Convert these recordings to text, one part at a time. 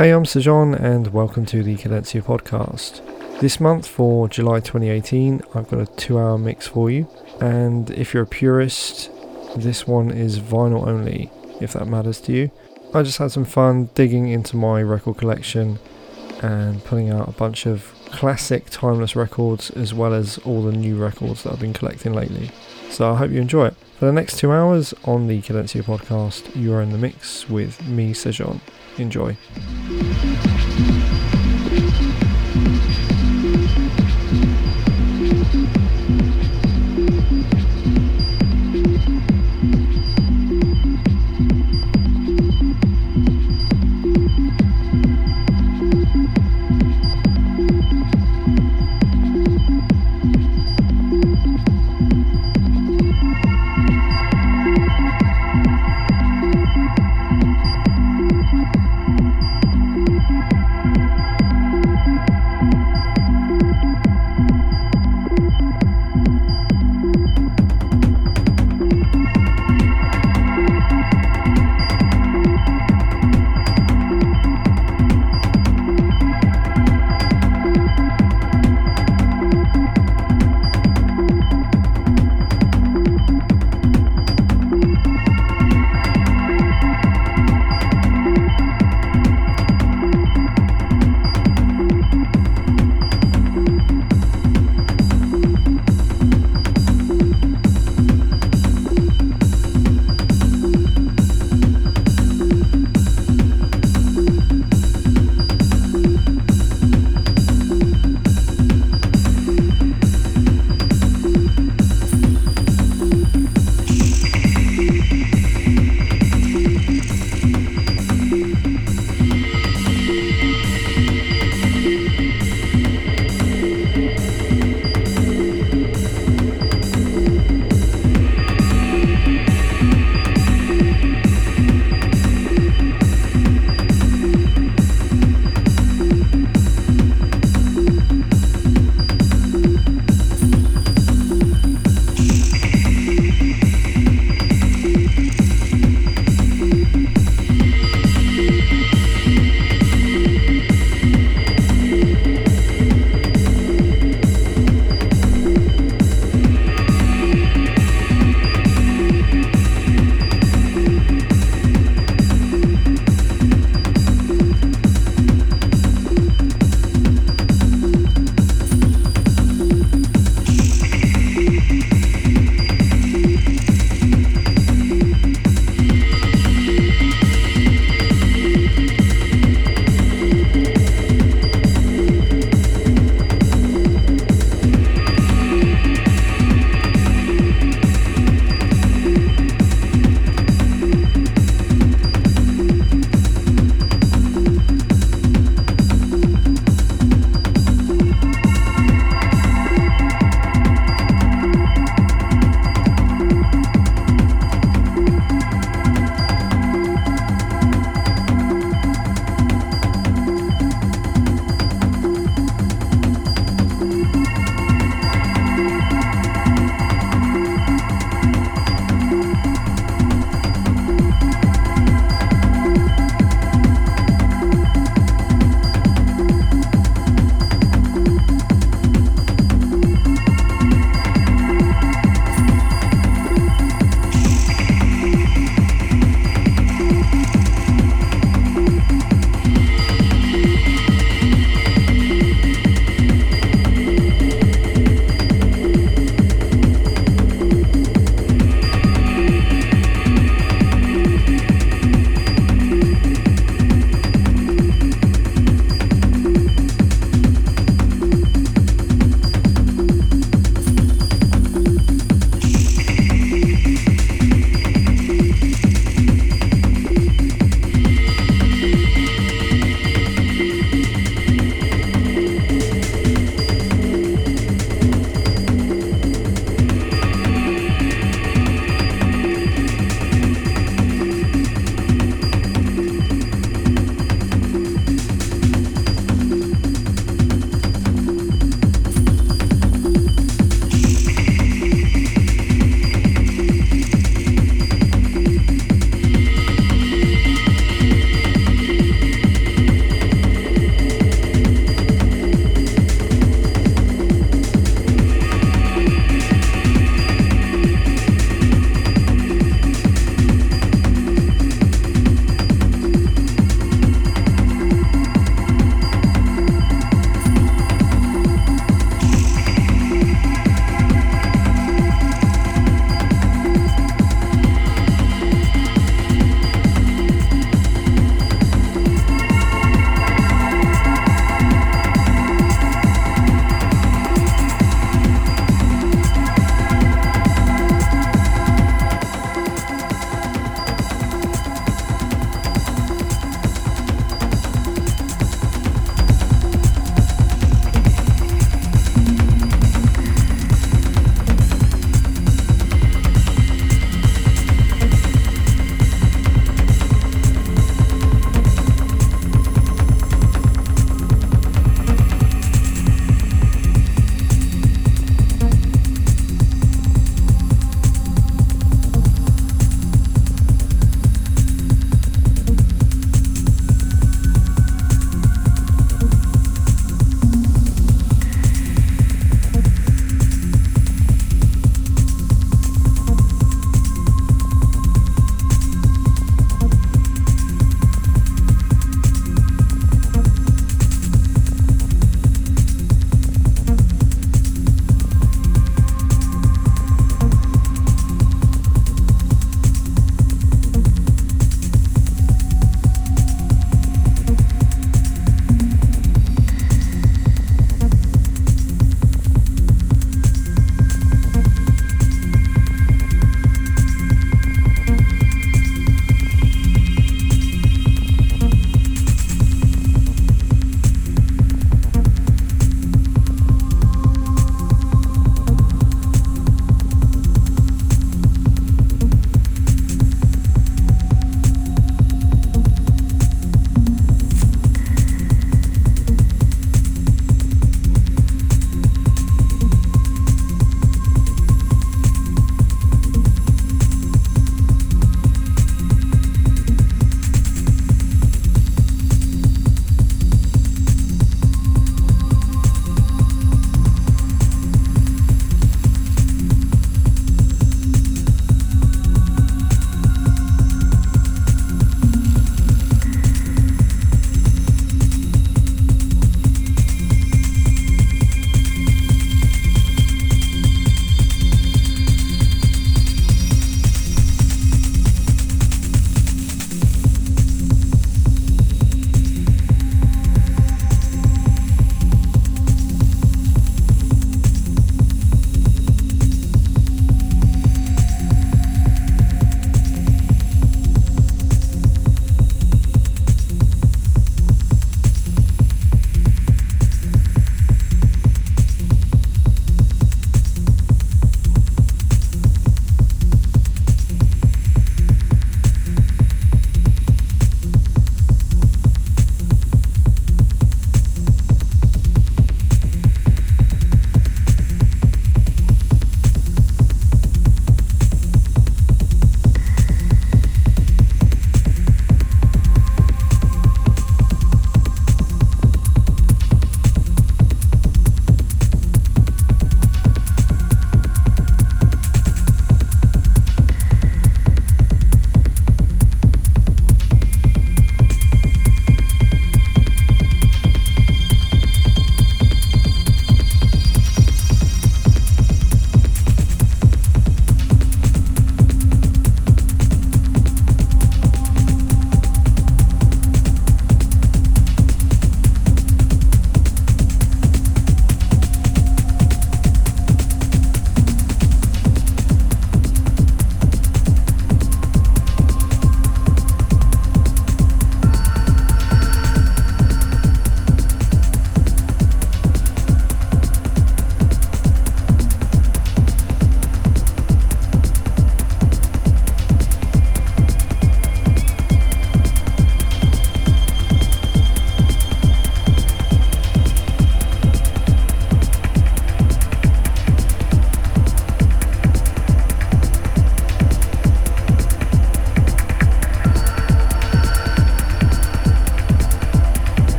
Hey, I'm Sejan, and welcome to the Cadenza podcast. This month for July 2018, I've got a two hour mix for you, and if you're a purist, this one is vinyl only, if that matters to you. I just had some fun digging into my record collection and pulling out a bunch of classic timeless records as well as all the new records that I've been collecting lately. So I hope you enjoy it. For the next two hours on the Cadenza podcast, you are in the mix with me, Sejan. Enjoy.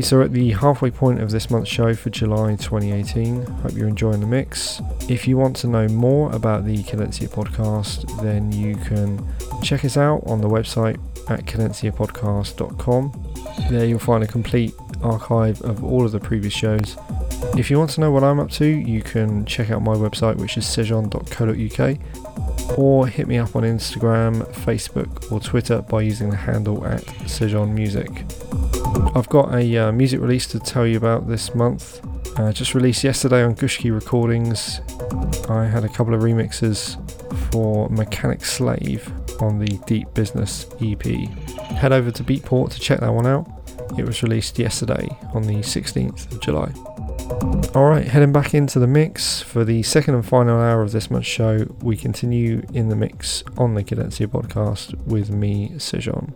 So at the halfway point of this month's show for July 2018, hope you're enjoying the mix. If you want to know more about the Cadenza podcast, then you can check us out on the website at cadenzapodcast.com. There you'll find a complete archive of all of the previous shows. If you want to know what I'm up to, you can check out my website, which is sejon.co.uk, or hit me up on Instagram, Facebook, or Twitter by using the handle at Sejon Music. I've got a uh, music release to tell you about this month. Uh, just released yesterday on Gushki Recordings. I had a couple of remixes for Mechanic Slave on the Deep Business EP. Head over to Beatport to check that one out. It was released yesterday on the 16th of July. Alright, heading back into the mix for the second and final hour of this month's show. We continue in the mix on the Cadenza podcast with me, Sejon.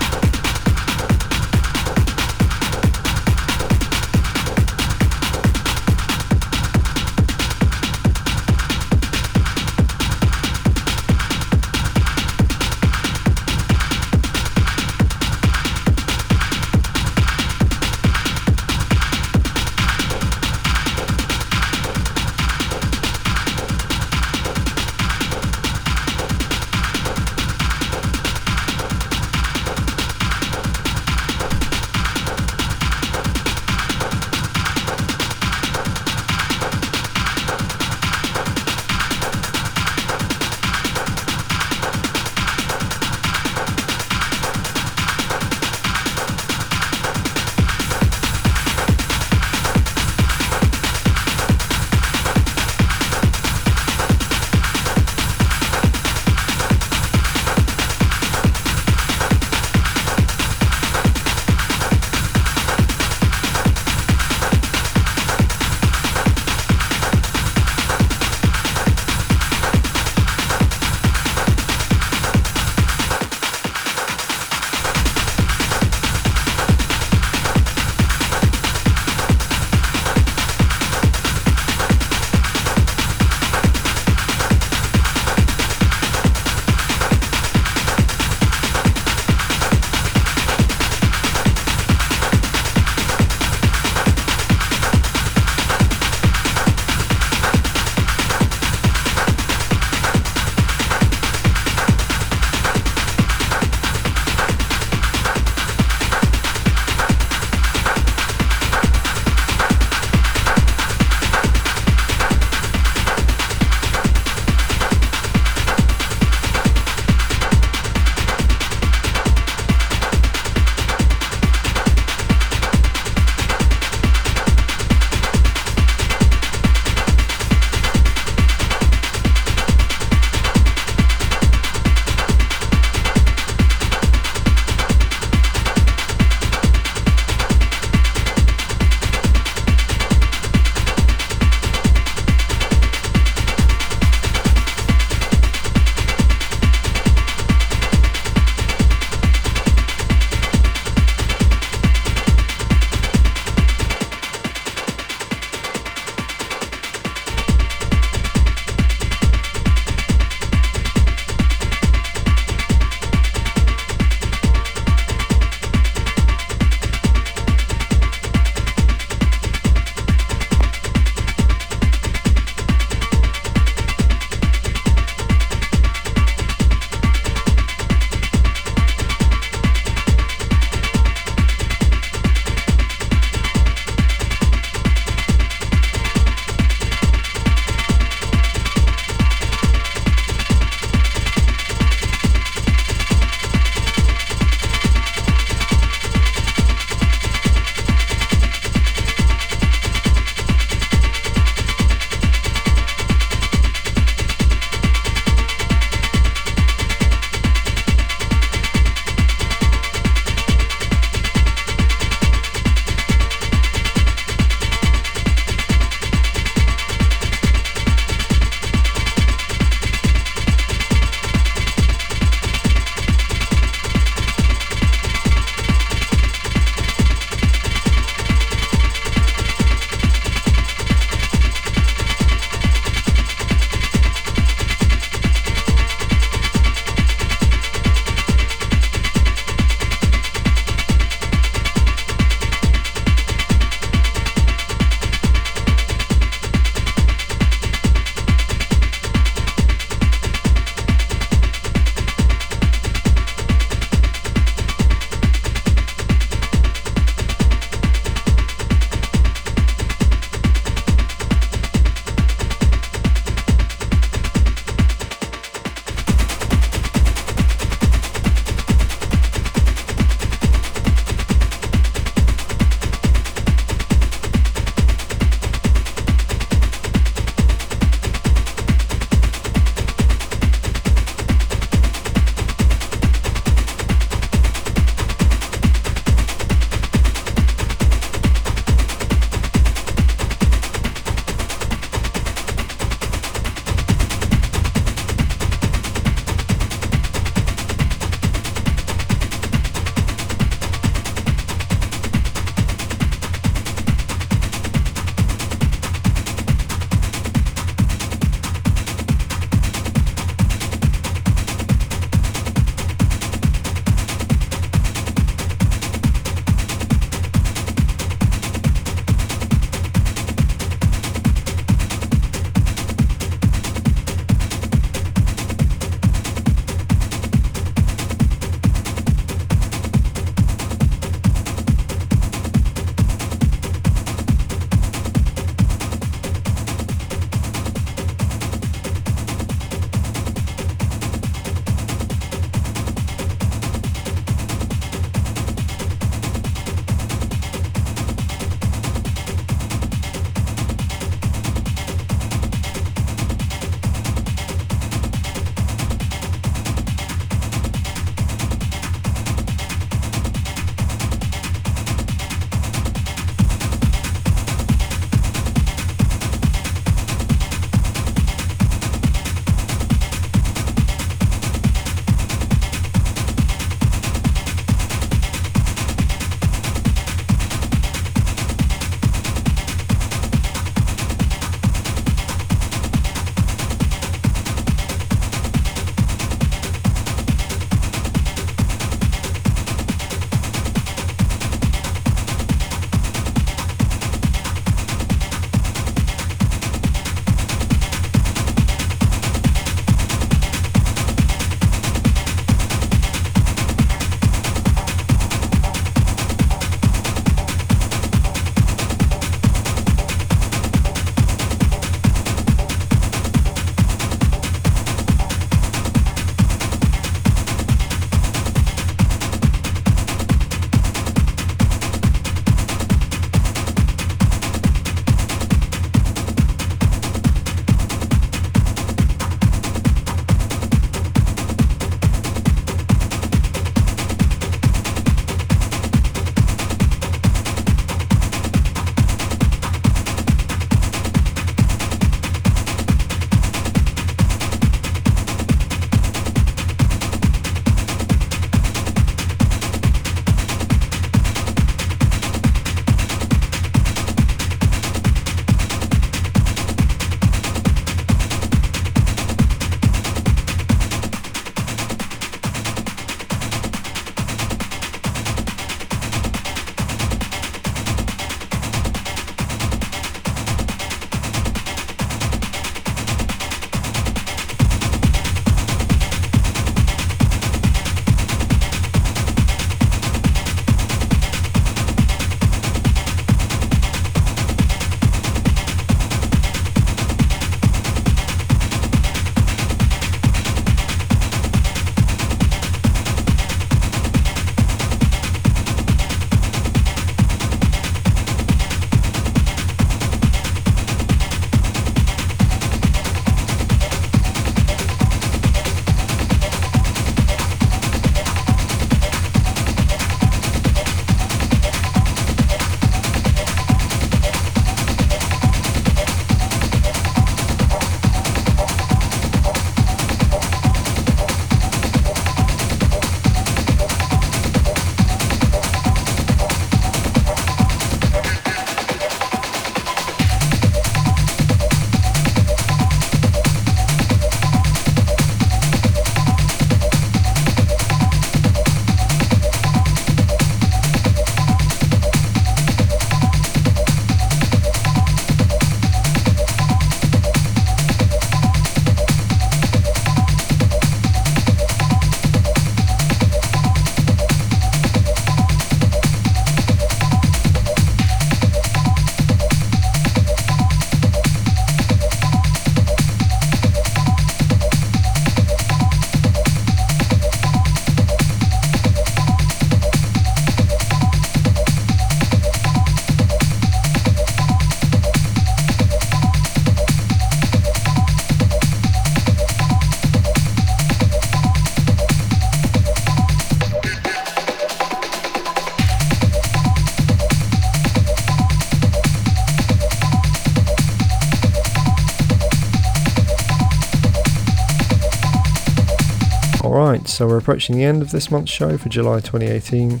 So we're approaching the end of this month's show for July 2018.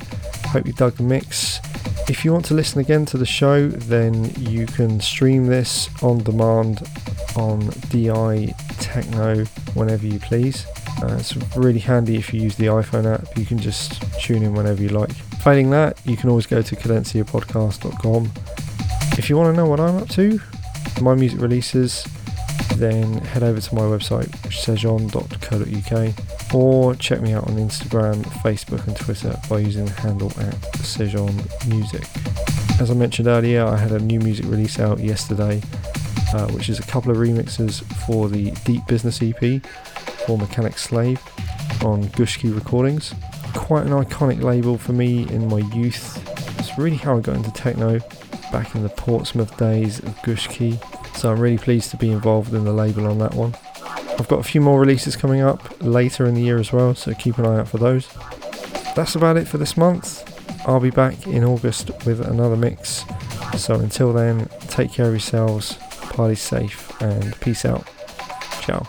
Hope you dug the mix. If you want to listen again to the show, then you can stream this on demand on DI Techno whenever you please. Uh, it's really handy if you use the iPhone app, you can just tune in whenever you like. Failing that, you can always go to cadenzapodcast.com. If you want to know what I'm up to, my music releases, then head over to my website, sejon.co.uk, or check me out on Instagram, Facebook, and Twitter by using the handle at Sejon Music. As I mentioned earlier, I had a new music release out yesterday, uh, which is a couple of remixes for the Deep Business EP for Mechanic Slave on Gushki Recordings. Quite an iconic label for me in my youth. It's really how I got into techno back in the Portsmouth days of Gushki so I'm really pleased to be involved in the label on that one. I've got a few more releases coming up later in the year as well, so keep an eye out for those. That's about it for this month. I'll be back in August with another mix. So until then, take care of yourselves, party safe, and peace out. Ciao.